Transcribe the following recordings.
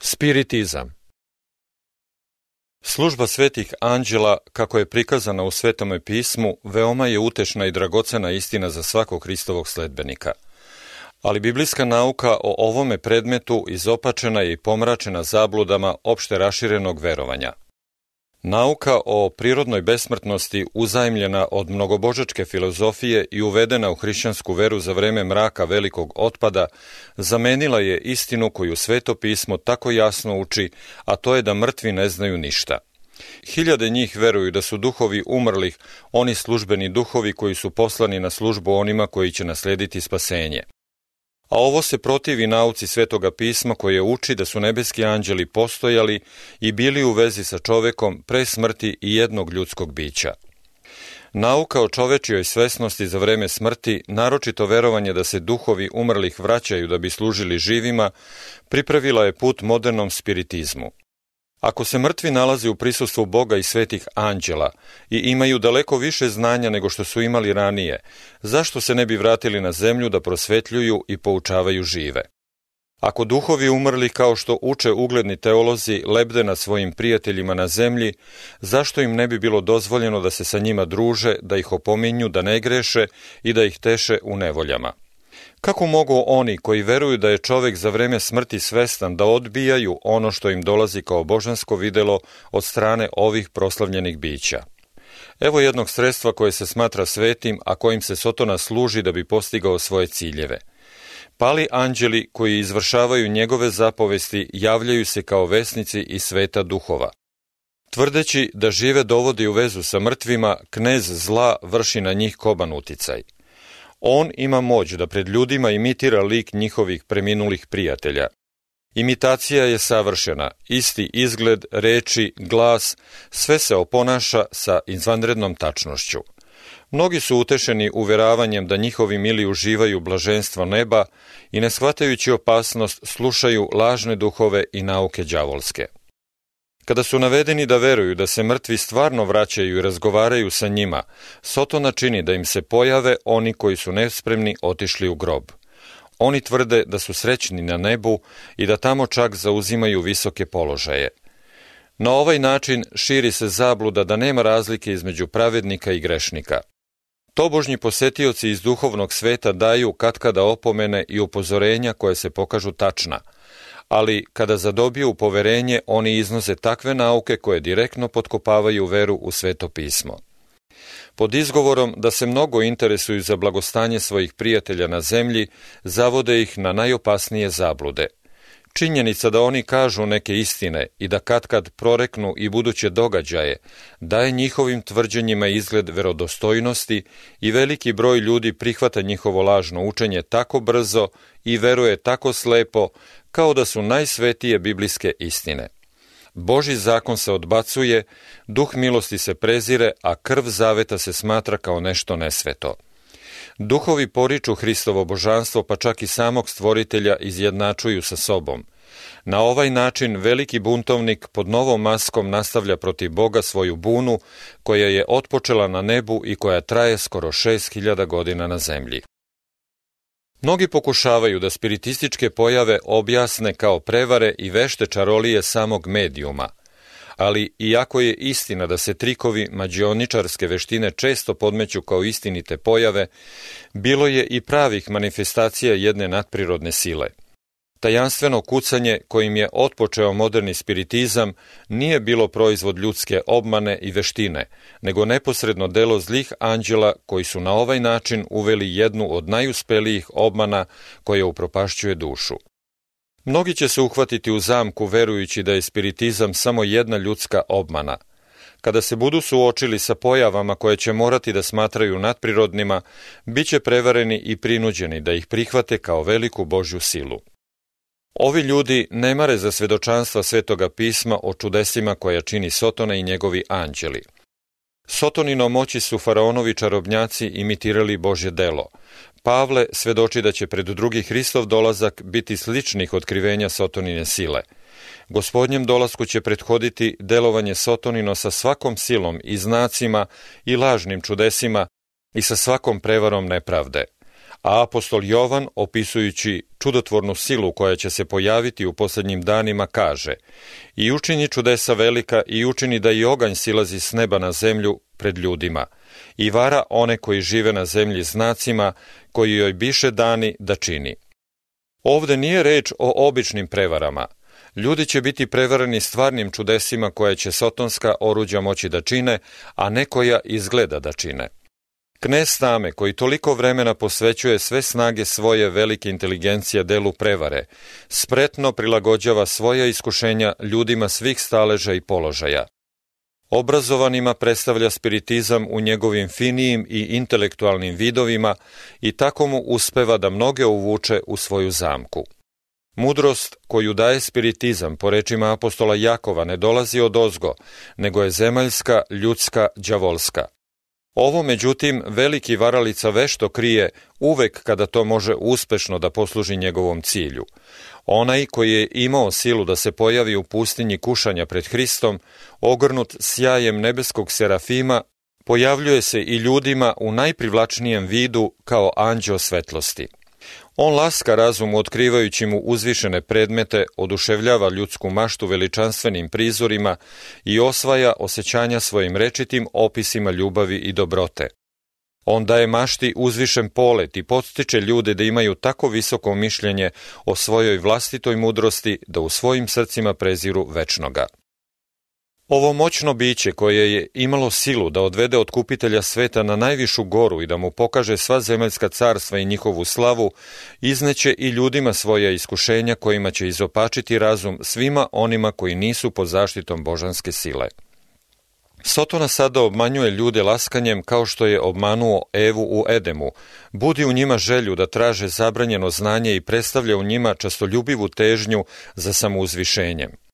Spiritizam Služba svetih anđela, kako je prikazana u Svetome pismu, veoma je utešna i dragocena istina za svakog Hristovog sledbenika. Ali biblijska nauka o ovome predmetu izopačena je i pomračena zabludama opšte raširenog verovanja – Nauka o prirodnoj besmrtnosti uzajmljena od mnogobožačke filozofije i uvedena u hrišćansku veru za vreme mraka velikog otpada, zamenila je istinu koju sveto pismo tako jasno uči, a to je da mrtvi ne znaju ništa. Hiljade njih veruju da su duhovi umrlih, oni službeni duhovi koji su poslani na službu onima koji će naslediti spasenje. A ovo se protivi nauci Svetoga pisma koje uči da su nebeski anđeli postojali i bili u vezi sa čovekom pre smrti i jednog ljudskog bića. Nauka o čovečijoj svesnosti za vreme smrti, naročito verovanje da se duhovi umrlih vraćaju da bi služili živima, pripravila je put modernom spiritizmu. Ako se mrtvi nalaze u prisustvu Boga i svetih anđela i imaju daleko više znanja nego što su imali ranije, zašto se ne bi vratili na zemlju da prosvetljuju i poučavaju žive? Ako duhovi umrli kao što uče ugledni teolozi lebde na svojim prijateljima na zemlji, zašto im ne bi bilo dozvoljeno da se sa njima druže, da ih opominju, da ne greše i da ih teše u nevoljama? Kako mogu oni koji veruju da je čovek za vreme smrti svestan da odbijaju ono što im dolazi kao božansko videlo od strane ovih proslavljenih bića? Evo jednog sredstva koje se smatra svetim, a kojim se Sotona služi da bi postigao svoje ciljeve. Pali anđeli koji izvršavaju njegove zapovesti javljaju se kao vesnici i sveta duhova. Tvrdeći da žive dovodi u vezu sa mrtvima, knez zla vrši na njih koban uticaj – On ima moć da pred ljudima imitira lik njihovih preminulih prijatelja. Imitacija je savršena, isti izgled, reči, glas, sve se oponaša sa izvanrednom tačnošću. Mnogi su utešeni uveravanjem da njihovi mili uživaju blaženstvo neba i ne shvatajući opasnost slušaju lažne duhove i nauke đavolske. Kada su navedeni da veruju da se mrtvi stvarno vraćaju i razgovaraju sa njima, Sotona čini da im se pojave oni koji su nespremni otišli u grob. Oni tvrde da su srećni na nebu i da tamo čak zauzimaju visoke položaje. Na ovaj način širi se zabluda da nema razlike između pravednika i grešnika. Tobožnji posetioci iz duhovnog sveta daju katkada opomene i upozorenja koje se pokažu tačna – ali kada zadobiju poverenje, oni iznose takve nauke koje direktno potkopavaju veru u sveto pismo. Pod izgovorom da se mnogo interesuju za blagostanje svojih prijatelja na zemlji, zavode ih na najopasnije zablude. Činjenica da oni kažu neke istine i da katkad proreknu i buduće događaje, daje njihovim tvrđenjima izgled verodostojnosti i veliki broj ljudi prihvata njihovo lažno učenje tako brzo i veruje tako slepo kao da su najsvetije biblijske istine. Boži zakon se odbacuje, duh milosti se prezire, a krv zaveta se smatra kao nešto nesveto. Duhovi poriču Hristovo božanstvo, pa čak i samog stvoritelja izjednačuju sa sobom. Na ovaj način veliki buntovnik pod novom maskom nastavlja protiv Boga svoju bunu, koja je otpočela na nebu i koja traje skoro 6000 godina na zemlji. Mnogi pokušavaju da spiritističke pojave objasne kao prevare i vešte čarolije samog medijuma, ali iako je istina da se trikovi mađioničarske veštine često podmeću kao istinite pojave, bilo je i pravih manifestacija jedne nadprirodne sile – Tajanstveno kucanje kojim je otpočeo moderni spiritizam nije bilo proizvod ljudske obmane i veštine, nego neposredno delo zlih anđela koji su na ovaj način uveli jednu od najuspelijih obmana koja upropašćuje dušu. Mnogi će se uhvatiti u zamku verujući da je spiritizam samo jedna ljudska obmana. Kada se budu suočili sa pojavama koje će morati da smatraju nadprirodnima, bit će prevareni i prinuđeni da ih prihvate kao veliku Božju silu. Ovi ljudi ne mare za svedočanstva Svetoga pisma o čudesima koja čini Sotona i njegovi anđeli. Sotonino moći su faraonovi čarobnjaci imitirali Božje delo. Pavle svedoči da će pred drugi Hristov dolazak biti sličnih otkrivenja Sotonine sile. Gospodnjem dolasku će prethoditi delovanje Sotonino sa svakom silom i znacima i lažnim čudesima i sa svakom prevarom nepravde a apostol Jovan, opisujući čudotvornu silu koja će se pojaviti u posljednjim danima, kaže I učini čudesa velika i učini da i oganj silazi s neba na zemlju pred ljudima i vara one koji žive na zemlji znacima koji joj biše dani da čini. Ovde nije reč o običnim prevarama. Ljudi će biti prevarani stvarnim čudesima koje će sotonska oruđa moći da čine, a ne koja izgleda da čine. Knez Tame, koji toliko vremena posvećuje sve snage svoje velike inteligencije delu prevare, spretno prilagođava svoja iskušenja ljudima svih staleža i položaja. Obrazovanima predstavlja spiritizam u njegovim finijim i intelektualnim vidovima i tako mu uspeva da mnoge uvuče u svoju zamku. Mudrost koju daje spiritizam, po rečima apostola Jakova, ne dolazi od ozgo, nego je zemaljska, ljudska, đavolska. Ovo, međutim, veliki varalica vešto krije uvek kada to može uspešno da posluži njegovom cilju. Onaj koji je imao silu da se pojavi u pustinji kušanja pred Hristom, ogrnut sjajem nebeskog serafima, pojavljuje se i ljudima u najprivlačnijem vidu kao anđeo svetlosti. On laska razum otkrivajući mu uzvišene predmete, oduševljava ljudsku maštu veličanstvenim prizorima i osvaja osjećanja svojim rečitim opisima ljubavi i dobrote. On daje mašti uzvišen polet i podstiče ljude da imaju tako visoko mišljenje o svojoj vlastitoj mudrosti da u svojim srcima preziru večnoga. Ovo moćno biće koje je imalo silu da odvede otkupitelja sveta na najvišu goru i da mu pokaže sva zemaljska carstva i njihovu slavu, izneće i ljudima svoja iskušenja kojima će izopačiti razum svima onima koji nisu pod zaštitom božanske sile. Sotona sada obmanjuje ljude laskanjem kao što je obmanuo Evu u Edemu, budi u njima želju da traže zabranjeno znanje i predstavlja u njima častoljubivu težnju za samouzvišenjem.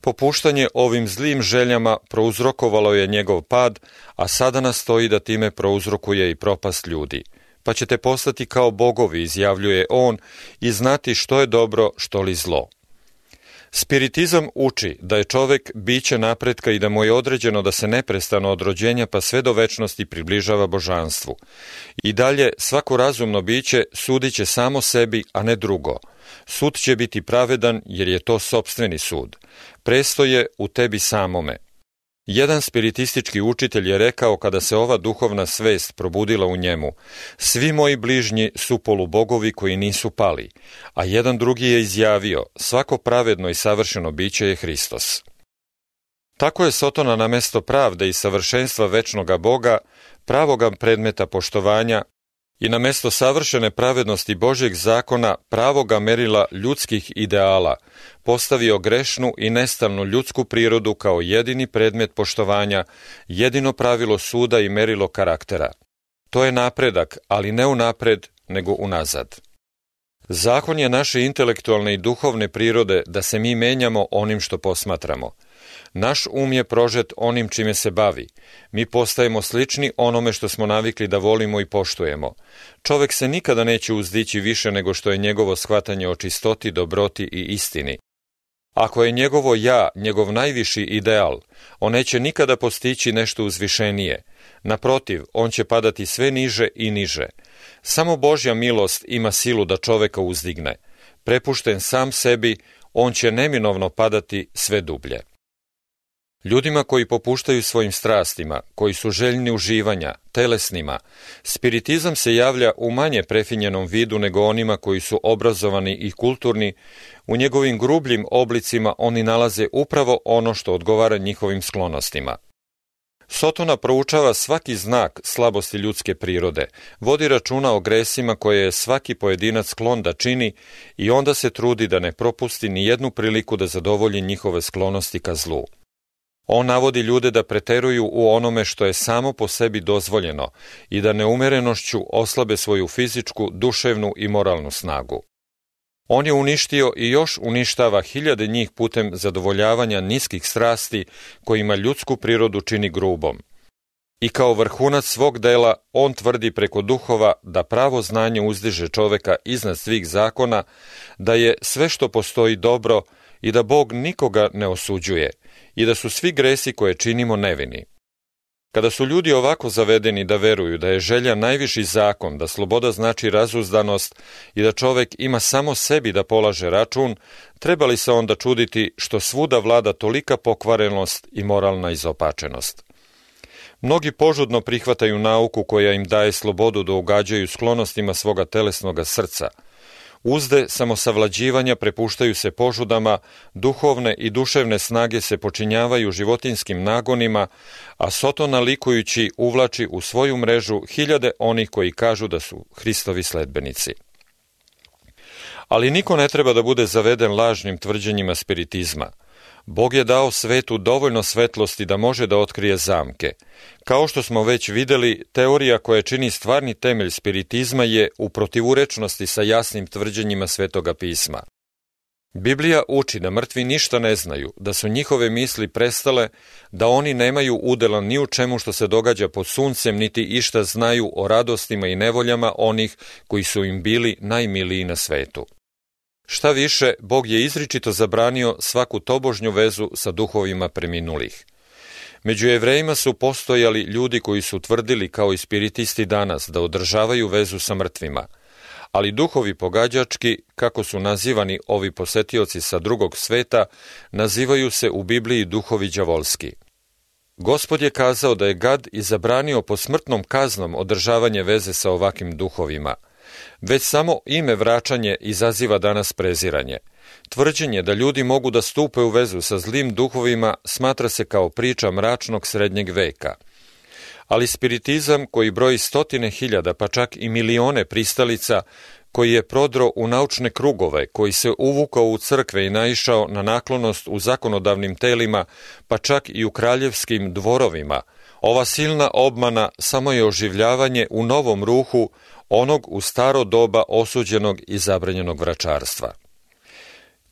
Popuštanje ovim zlim željama prouzrokovalo je njegov pad, a sada nastoji da time prouzrokuje i propast ljudi. Pa ćete postati kao bogovi, izjavljuje on, i znati što je dobro, što li zlo. Spiritizam uči da je čovek biće napretka i da mu je određeno da se neprestano od rođenja pa sve do večnosti približava božanstvu. I dalje svako razumno biće sudiće samo sebi, a ne drugo. Sud će biti pravedan jer je to sobstveni sud. Prestoje u tebi samome. Jedan spiritistički učitelj je rekao kada se ova duhovna svest probudila u njemu, svi moji bližnji su polubogovi koji nisu pali, a jedan drugi je izjavio, svako pravedno i savršeno biće je Hristos. Tako je Sotona na mesto pravde i savršenstva večnoga Boga, pravoga predmeta poštovanja, i na mesto savršene pravednosti Božjeg zakona pravoga merila ljudskih ideala postavio grešnu i nestalnu ljudsku prirodu kao jedini predmet poštovanja, jedino pravilo suda i merilo karaktera. To je napredak, ali ne unapred, nego unazad. Zakon je naše intelektualne i duhovne prirode da se mi menjamo onim što posmatramo – Naš um je prožet onim čime se bavi. Mi postajemo slični onome što smo navikli da volimo i poštujemo. Čovek se nikada neće uzdići više nego što je njegovo shvatanje o čistoti, dobroti i istini. Ako je njegovo ja njegov najviši ideal, on neće nikada postići nešto uzvišenije. Naprotiv, on će padati sve niže i niže. Samo Božja milost ima silu da čoveka uzdigne. Prepušten sam sebi, on će neminovno padati sve dublje. Ljudima koji popuštaju svojim strastima, koji su željni uživanja, telesnima, spiritizam se javlja u manje prefinjenom vidu nego onima koji su obrazovani i kulturni, u njegovim grubljim oblicima oni nalaze upravo ono što odgovara njihovim sklonostima. Sotona proučava svaki znak slabosti ljudske prirode, vodi računa o gresima koje je svaki pojedinac sklon da čini i onda se trudi da ne propusti ni jednu priliku da zadovolji njihove sklonosti ka zlu. On navodi ljude da preteruju u onome što je samo po sebi dozvoljeno i da neumerenošću oslabe svoju fizičku, duševnu i moralnu snagu. On je uništio i još uništava hiljade njih putem zadovoljavanja niskih strasti kojima ljudsku prirodu čini grubom. I kao vrhunac svog dela on tvrdi preko duhova da pravo znanje uzdiže čoveka iznad svih zakona, da je sve što postoji dobro i da Bog nikoga ne osuđuje – i da su svi gresi koje činimo nevini. Kada su ljudi ovako zavedeni da veruju da je želja najviši zakon, da sloboda znači razuzdanost i da čovek ima samo sebi da polaže račun, trebali se onda čuditi što svuda vlada tolika pokvarenost i moralna izopačenost. Mnogi požudno prihvataju nauku koja im daje slobodu da ugađaju sklonostima svoga telesnoga srca – Uzde samosavlađivanja prepuštaju se požudama, duhovne i duševne snage se počinjavaju životinskim nagonima, a Sotona likujući uvlači u svoju mrežu hiljade onih koji kažu da su Hristovi sledbenici. Ali niko ne treba da bude zaveden lažnim tvrđenjima spiritizma – Bog je dao svetu dovoljno svetlosti da može da otkrije zamke. Kao što smo već videli, teorija koja čini stvarni temelj spiritizma je u protivurečnosti sa jasnim tvrđenjima svetoga pisma. Biblija uči da mrtvi ništa ne znaju, da su njihove misli prestale, da oni nemaju udela ni u čemu što se događa pod suncem, niti išta znaju o radostima i nevoljama onih koji su im bili najmiliji na svetu. Šta više, Bog je izričito zabranio svaku tobožnju vezu sa duhovima preminulih. Među jevrejima su postojali ljudi koji su tvrdili kao i spiritisti danas da održavaju vezu sa mrtvima, ali duhovi pogađački, kako su nazivani ovi posetioci sa drugog sveta, nazivaju se u Bibliji duhovi đavolski. Gospod je kazao da je gad i zabranio po smrtnom kaznom održavanje veze sa ovakvim duhovima – Već samo ime vraćanje izaziva danas preziranje. Tvrđenje da ljudi mogu da stupe u vezu sa zlim duhovima smatra se kao priča mračnog srednjeg veka. Ali spiritizam koji broji stotine hiljada pa čak i milione pristalica koji je prodro u naučne krugove, koji se uvukao u crkve i naišao na naklonost u zakonodavnim telima, pa čak i u kraljevskim dvorovima, ova silna obmana samo je oživljavanje u novom ruhu onog u staro doba osuđenog i zabranjenog vračarstva.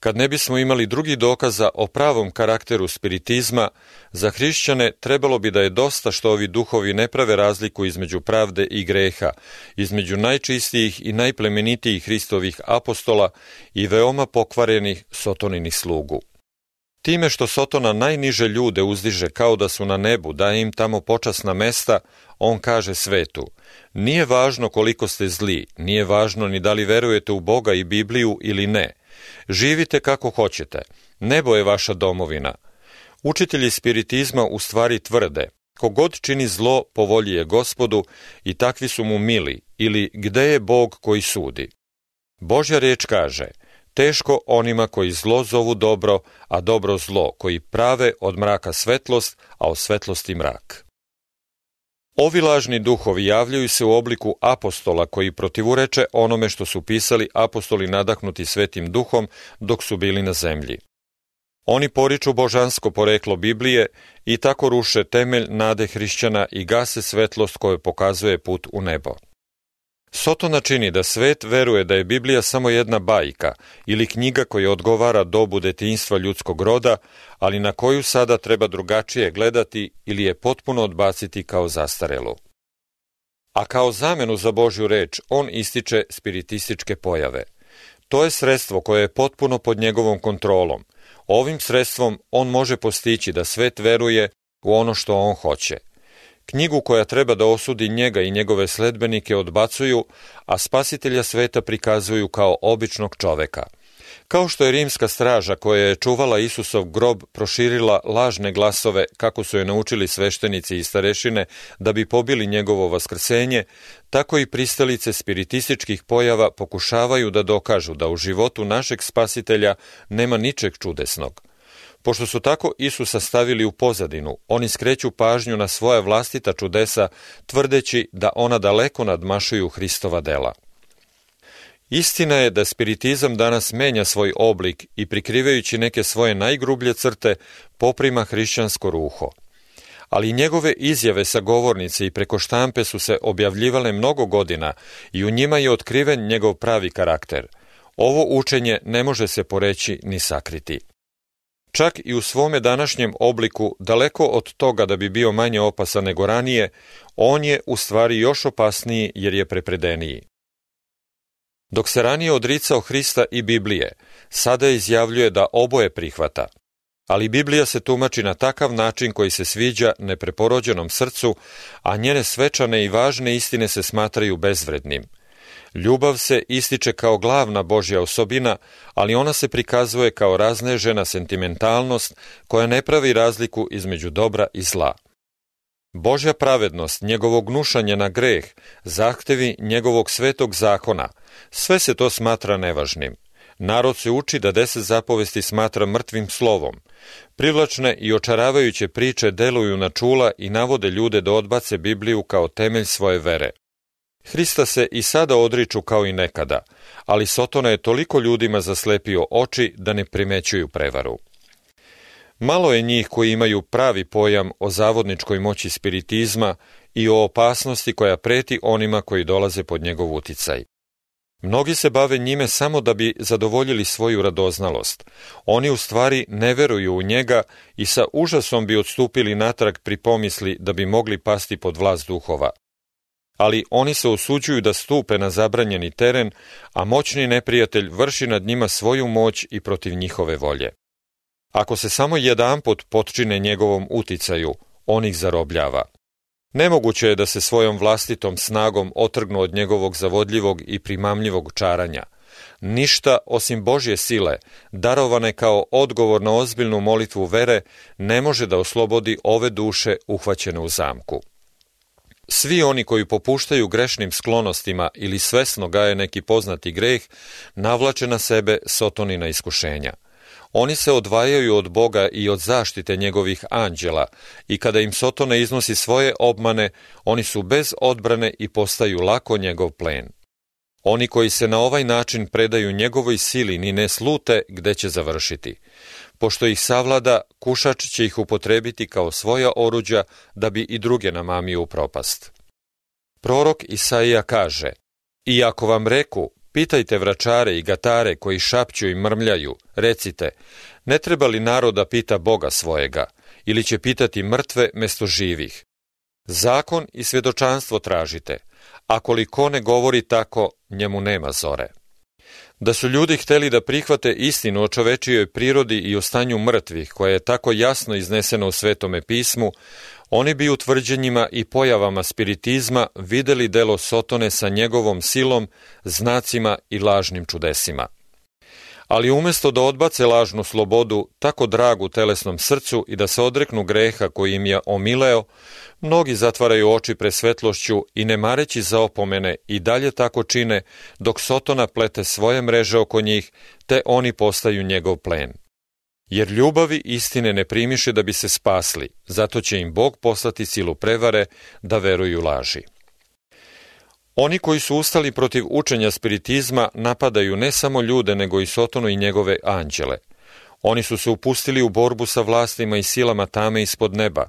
Kad ne bismo imali drugi dokaza o pravom karakteru spiritizma, za hrišćane trebalo bi da je dosta što ovi duhovi ne prave razliku između pravde i greha, između najčistijih i najplemenitijih Hristovih apostola i veoma pokvarenih Sotoninih slugu. Time što Sotona najniže ljude uzdiže kao da su na nebu, daje im tamo počasna mesta, on kaže svetu, nije važno koliko ste zli, nije važno ni da li verujete u Boga i Bibliju ili ne. Živite kako hoćete, nebo je vaša domovina. Učitelji spiritizma u stvari tvrde, kogod čini zlo po volji je gospodu i takvi su mu mili, ili gde je Bog koji sudi. Božja reč kaže – Teško onima koji zlo zovu dobro, a dobro zlo, koji prave od mraka svetlost, a od svetlosti mrak. Ovi lažni duhovi javljaju se u obliku apostola koji protivureče onome što su pisali apostoli nadahnuti svetim duhom dok su bili na zemlji. Oni poriču božansko poreklo Biblije i tako ruše temelj nade hrišćana i gase svetlost koju pokazuje put u nebo. Sotona čini da svet veruje da je Biblija samo jedna bajka ili knjiga koja odgovara dobu detinjstva ljudskog roda, ali na koju sada treba drugačije gledati ili je potpuno odbaciti kao zastarelu. A kao zamenu za Božju reč on ističe spiritističke pojave. To je sredstvo koje je potpuno pod njegovom kontrolom. Ovim sredstvom on može postići da svet veruje u ono što on hoće. Knjigu koja treba da osudi njega i njegove sledbenike odbacuju, a spasitelja sveta prikazuju kao običnog čoveka. Kao što je rimska straža koja je čuvala Isusov grob proširila lažne glasove kako su je naučili sveštenici i starešine da bi pobili njegovo vaskrsenje, tako i pristalice spiritističkih pojava pokušavaju da dokažu da u životu našeg spasitelja nema ničeg čudesnog. Pošto su tako Isusa stavili u pozadinu, oni skreću pažnju na svoja vlastita čudesa, tvrdeći da ona daleko nadmašuju Hristova dela. Istina je da spiritizam danas menja svoj oblik i prikrivajući neke svoje najgrublje crte poprima hrišćansko ruho. Ali njegove izjave sa govornice i preko štampe su se objavljivale mnogo godina i u njima je otkriven njegov pravi karakter. Ovo učenje ne može se poreći ni sakriti. Čak i u svome današnjem obliku, daleko od toga da bi bio manje opasan nego ranije, on je u stvari još opasniji jer je prepredeniji. Dok se ranije odricao Hrista i Biblije, sada izjavljuje da oboje prihvata. ali Biblija se tumači na takav način koji se sviđa nepreporođenom srcu, a njene svečane i važne istine se smatraju bezvrednim. Ljubav se ističe kao glavna Božja osobina, ali ona se prikazuje kao raznežena sentimentalnost koja ne pravi razliku između dobra i zla. Božja pravednost, njegovo gnušanje na greh, zahtevi njegovog svetog zakona, sve se to smatra nevažnim. Narod se uči da deset zapovesti smatra mrtvim slovom. Privlačne i očaravajuće priče deluju na čula i navode ljude da odbace Bibliju kao temelj svoje vere. Hrista se i sada odriču kao i nekada, ali Sotona je toliko ljudima zaslepio oči da ne primećuju prevaru. Malo je njih koji imaju pravi pojam o zavodničkoj moći spiritizma i o opasnosti koja preti onima koji dolaze pod njegov uticaj. Mnogi se bave njime samo da bi zadovoljili svoju radoznalost. Oni u stvari ne veruju u njega i sa užasom bi odstupili natrag pri pomisli da bi mogli pasti pod vlast duhova. Ali oni se osuđuju da stupe na zabranjeni teren, a moćni neprijatelj vrši nad njima svoju moć i protiv njihove volje. Ako se samo jedan pot potčine njegovom uticaju, on ih zarobljava. Nemoguće je da se svojom vlastitom snagom otrgnu od njegovog zavodljivog i primamljivog čaranja. Ništa osim Božje sile, darovane kao odgovor na ozbiljnu molitvu vere, ne može da oslobodi ove duše uhvaćene u zamku. Svi oni koji popuštaju grešnim sklonostima ili svesno gaje neki poznati greh, navlače na sebe sotonina iskušenja – Oni se odvajaju od Boga i od zaštite njegovih anđela i kada im Sotone iznosi svoje obmane, oni su bez odbrane i postaju lako njegov plen. Oni koji se na ovaj način predaju njegovoj sili ni ne slute gde će završiti. Pošto ih savlada, kušač će ih upotrebiti kao svoja oruđa da bi i druge namamio u propast. Prorok Isaija kaže, Iako vam reku, Pitajte vračare i gatare koji šapću i mrmljaju, recite, ne treba li naroda pita Boga svojega, ili će pitati mrtve mesto živih? Zakon i svedočanstvo tražite, a koliko ne govori tako, njemu nema zore. Da su ljudi hteli da prihvate istinu o čovečijoj prirodi i o stanju mrtvih, koja je tako jasno iznesena u Svetome pismu, Oni bi u tvrđenjima i pojavama spiritizma videli delo Sotone sa njegovom silom, znacima i lažnim čudesima. Ali umesto da odbace lažnu slobodu, tako dragu telesnom srcu i da se odreknu greha koji im je omileo, mnogi zatvaraju oči pre svetlošću i ne mareći za opomene i dalje tako čine, dok Sotona plete svoje mreže oko njih, te oni postaju njegov plen. Jer ljubavi istine ne primiše da bi se spasli, zato će im Bog poslati silu prevare da veruju laži. Oni koji su ustali protiv učenja spiritizma napadaju ne samo ljude, nego i Sotonu i njegove anđele. Oni su se upustili u borbu sa vlastima i silama tame ispod neba.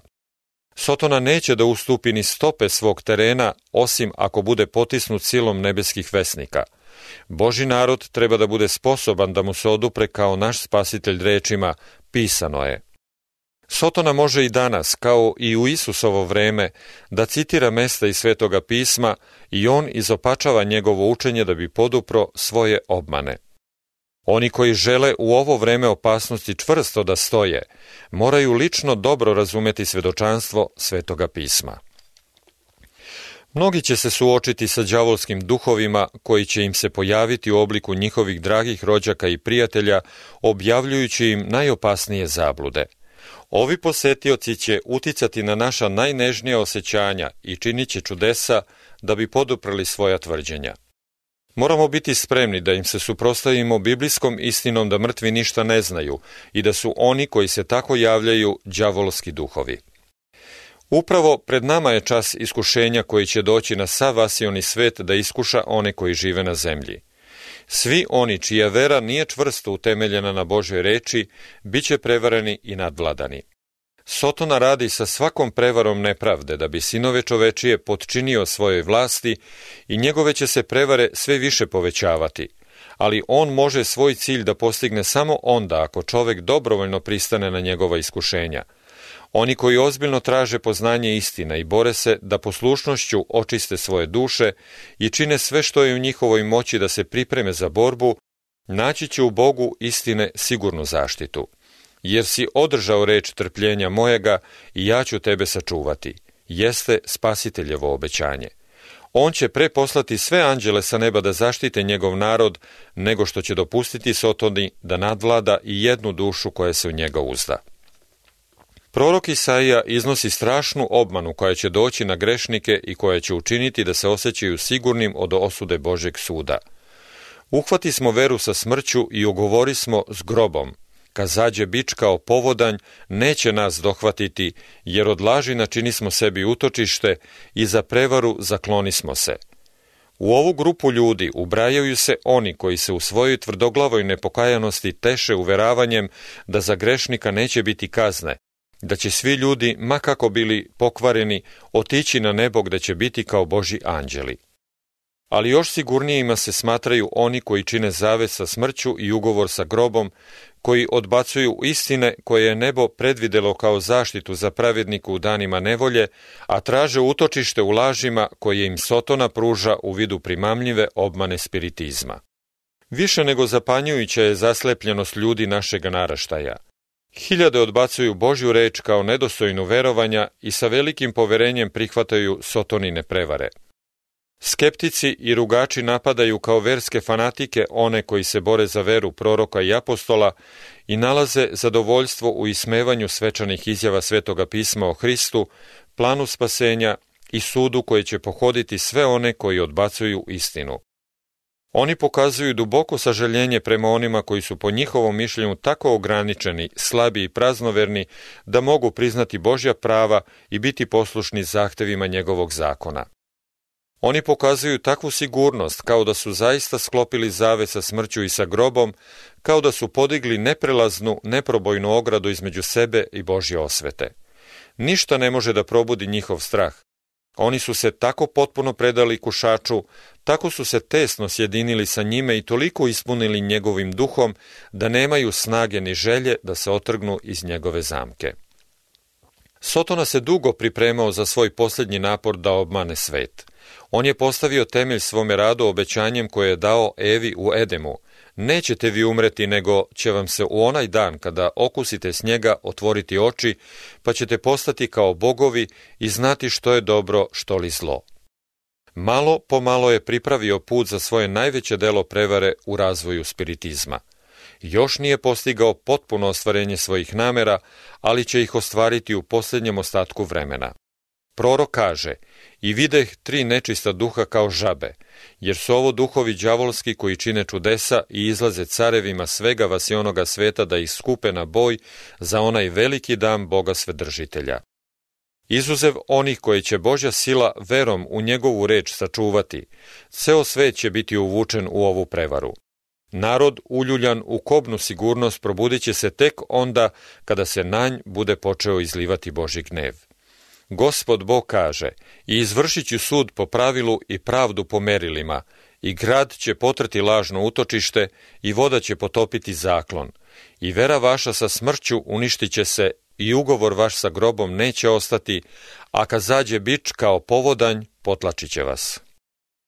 Sotona neće da ustupi ni stope svog terena, osim ako bude potisnut silom nebeskih vesnika – Boži narod treba da bude sposoban da mu se odupre kao naš spasitelj rečima pisano je. Sotona može i danas, kao i u Isusovo vreme, da citira mesta iz Svetoga pisma i on izopačava njegovo učenje da bi podupro svoje obmane. Oni koji žele u ovo vreme opasnosti čvrsto da stoje, moraju lično dobro razumeti svedočanstvo Svetoga pisma. Mnogi će se suočiti sa đavolskim duhovima koji će im se pojaviti u obliku njihovih dragih rođaka i prijatelja, objavljujući im najopasnije zablude. Ovi posetioci će uticati na naša najnežnija osjećanja i činit će čudesa da bi poduprali svoja tvrđenja. Moramo biti spremni da im se suprostavimo biblijskom istinom da mrtvi ništa ne znaju i da su oni koji se tako javljaju đavolski duhovi. Upravo pred nama je čas iskušenja koji će doći na sav vasioni svet da iskuša one koji žive na zemlji. Svi oni čija vera nije čvrsto utemeljena na Božoj reči, bit će prevareni i nadvladani. Sotona radi sa svakom prevarom nepravde da bi sinove čovečije potčinio svojoj vlasti i njegove će se prevare sve više povećavati, ali on može svoj cilj da postigne samo onda ako čovek dobrovoljno pristane na njegova iskušenja – Oni koji ozbiljno traže poznanje istina i bore se da poslušnošću očiste svoje duše i čine sve što je u njihovoj moći da se pripreme za borbu, naći će u Bogu istine sigurnu zaštitu. jer si održao reč trpljenja mojega i ja ću tebe sačuvati. Jeste spasiteljevo obećanje. On će preposlati sve anđele sa neba da zaštite njegov narod, nego što će dopustiti Sotoni da nadvlada i jednu dušu koja se u njega uzda. Prorok Isaija iznosi strašnu obmanu koja će doći na grešnike i koja će učiniti da se osjećaju sigurnim od osude Božeg suda. Uhvati smo veru sa smrću i ugovori smo s grobom. Kad zađe bič kao povodanj, neće nas dohvatiti, jer od laži načini smo sebi utočište i za prevaru zakloni smo se. U ovu grupu ljudi ubrajaju se oni koji se u svojoj tvrdoglavoj nepokajanosti teše uveravanjem da za grešnika neće biti kazne, da će svi ljudi, ma kako bili pokvareni, otići na nebo gde će biti kao Boži anđeli. Ali još sigurnijima se smatraju oni koji čine zavet sa smrću i ugovor sa grobom, koji odbacuju istine koje je nebo predvidelo kao zaštitu za pravedniku u danima nevolje, a traže utočište u lažima koje im Sotona pruža u vidu primamljive obmane spiritizma. Više nego zapanjujuća je zaslepljenost ljudi našega naraštaja – Hiljade odbacuju Božju reč kao nedostojnu verovanja i sa velikim poverenjem prihvataju sotonine prevare. Skeptici i rugači napadaju kao verske fanatike one koji se bore za veru proroka i apostola i nalaze zadovoljstvo u ismevanju svečanih izjava Svetoga pisma o Hristu, planu spasenja i sudu koji će pohoditi sve one koji odbacuju istinu. Oni pokazuju duboko sažaljenje prema onima koji su po njihovom mišljenju tako ograničeni, slabi i praznoverni da mogu priznati Božja prava i biti poslušni zahtevima njegovog zakona. Oni pokazuju takvu sigurnost kao da su zaista sklopili zave sa smrću i sa grobom, kao da su podigli neprelaznu, neprobojnu ogradu između sebe i Božje osvete. Ništa ne može da probudi njihov strah, Oni su se tako potpuno predali kušaču, tako su se tesno sjedinili sa njime i toliko ispunili njegovim duhom da nemaju snage ni želje da se otrgnu iz njegove zamke. Sotona se dugo pripremao za svoj posljednji napor da obmane svet. On je postavio temelj svome radu obećanjem koje je dao Evi u Edemu – Nećete vi umreti, nego će vam se u onaj dan kada okusite s njega otvoriti oči, pa ćete postati kao bogovi i znati što je dobro, što li zlo. Malo po malo je pripravio put za svoje najveće delo prevare u razvoju spiritizma. Još nije postigao potpuno ostvarenje svojih namera, ali će ih ostvariti u posljednjem ostatku vremena. Prorok kaže, i videh tri nečista duha kao žabe, jer su ovo duhovi đavolski koji čine čudesa i izlaze carevima svega vasionoga sveta da ih skupe na boj za onaj veliki dan Boga Svedržitelja. Izuzev onih koje će Božja sila verom u njegovu reč sačuvati, ceo svet će biti uvučen u ovu prevaru. Narod uljuljan u kobnu sigurnost probudit će se tek onda kada se na nj bude počeo izlivati Boži gnev. Gospod Bog kaže, i izvršit ću sud po pravilu i pravdu po merilima, i grad će potrati lažno utočište, i voda će potopiti zaklon, i vera vaša sa smrću uništit će se, i ugovor vaš sa grobom neće ostati, a kad zađe bič kao povodanj, potlačit će vas.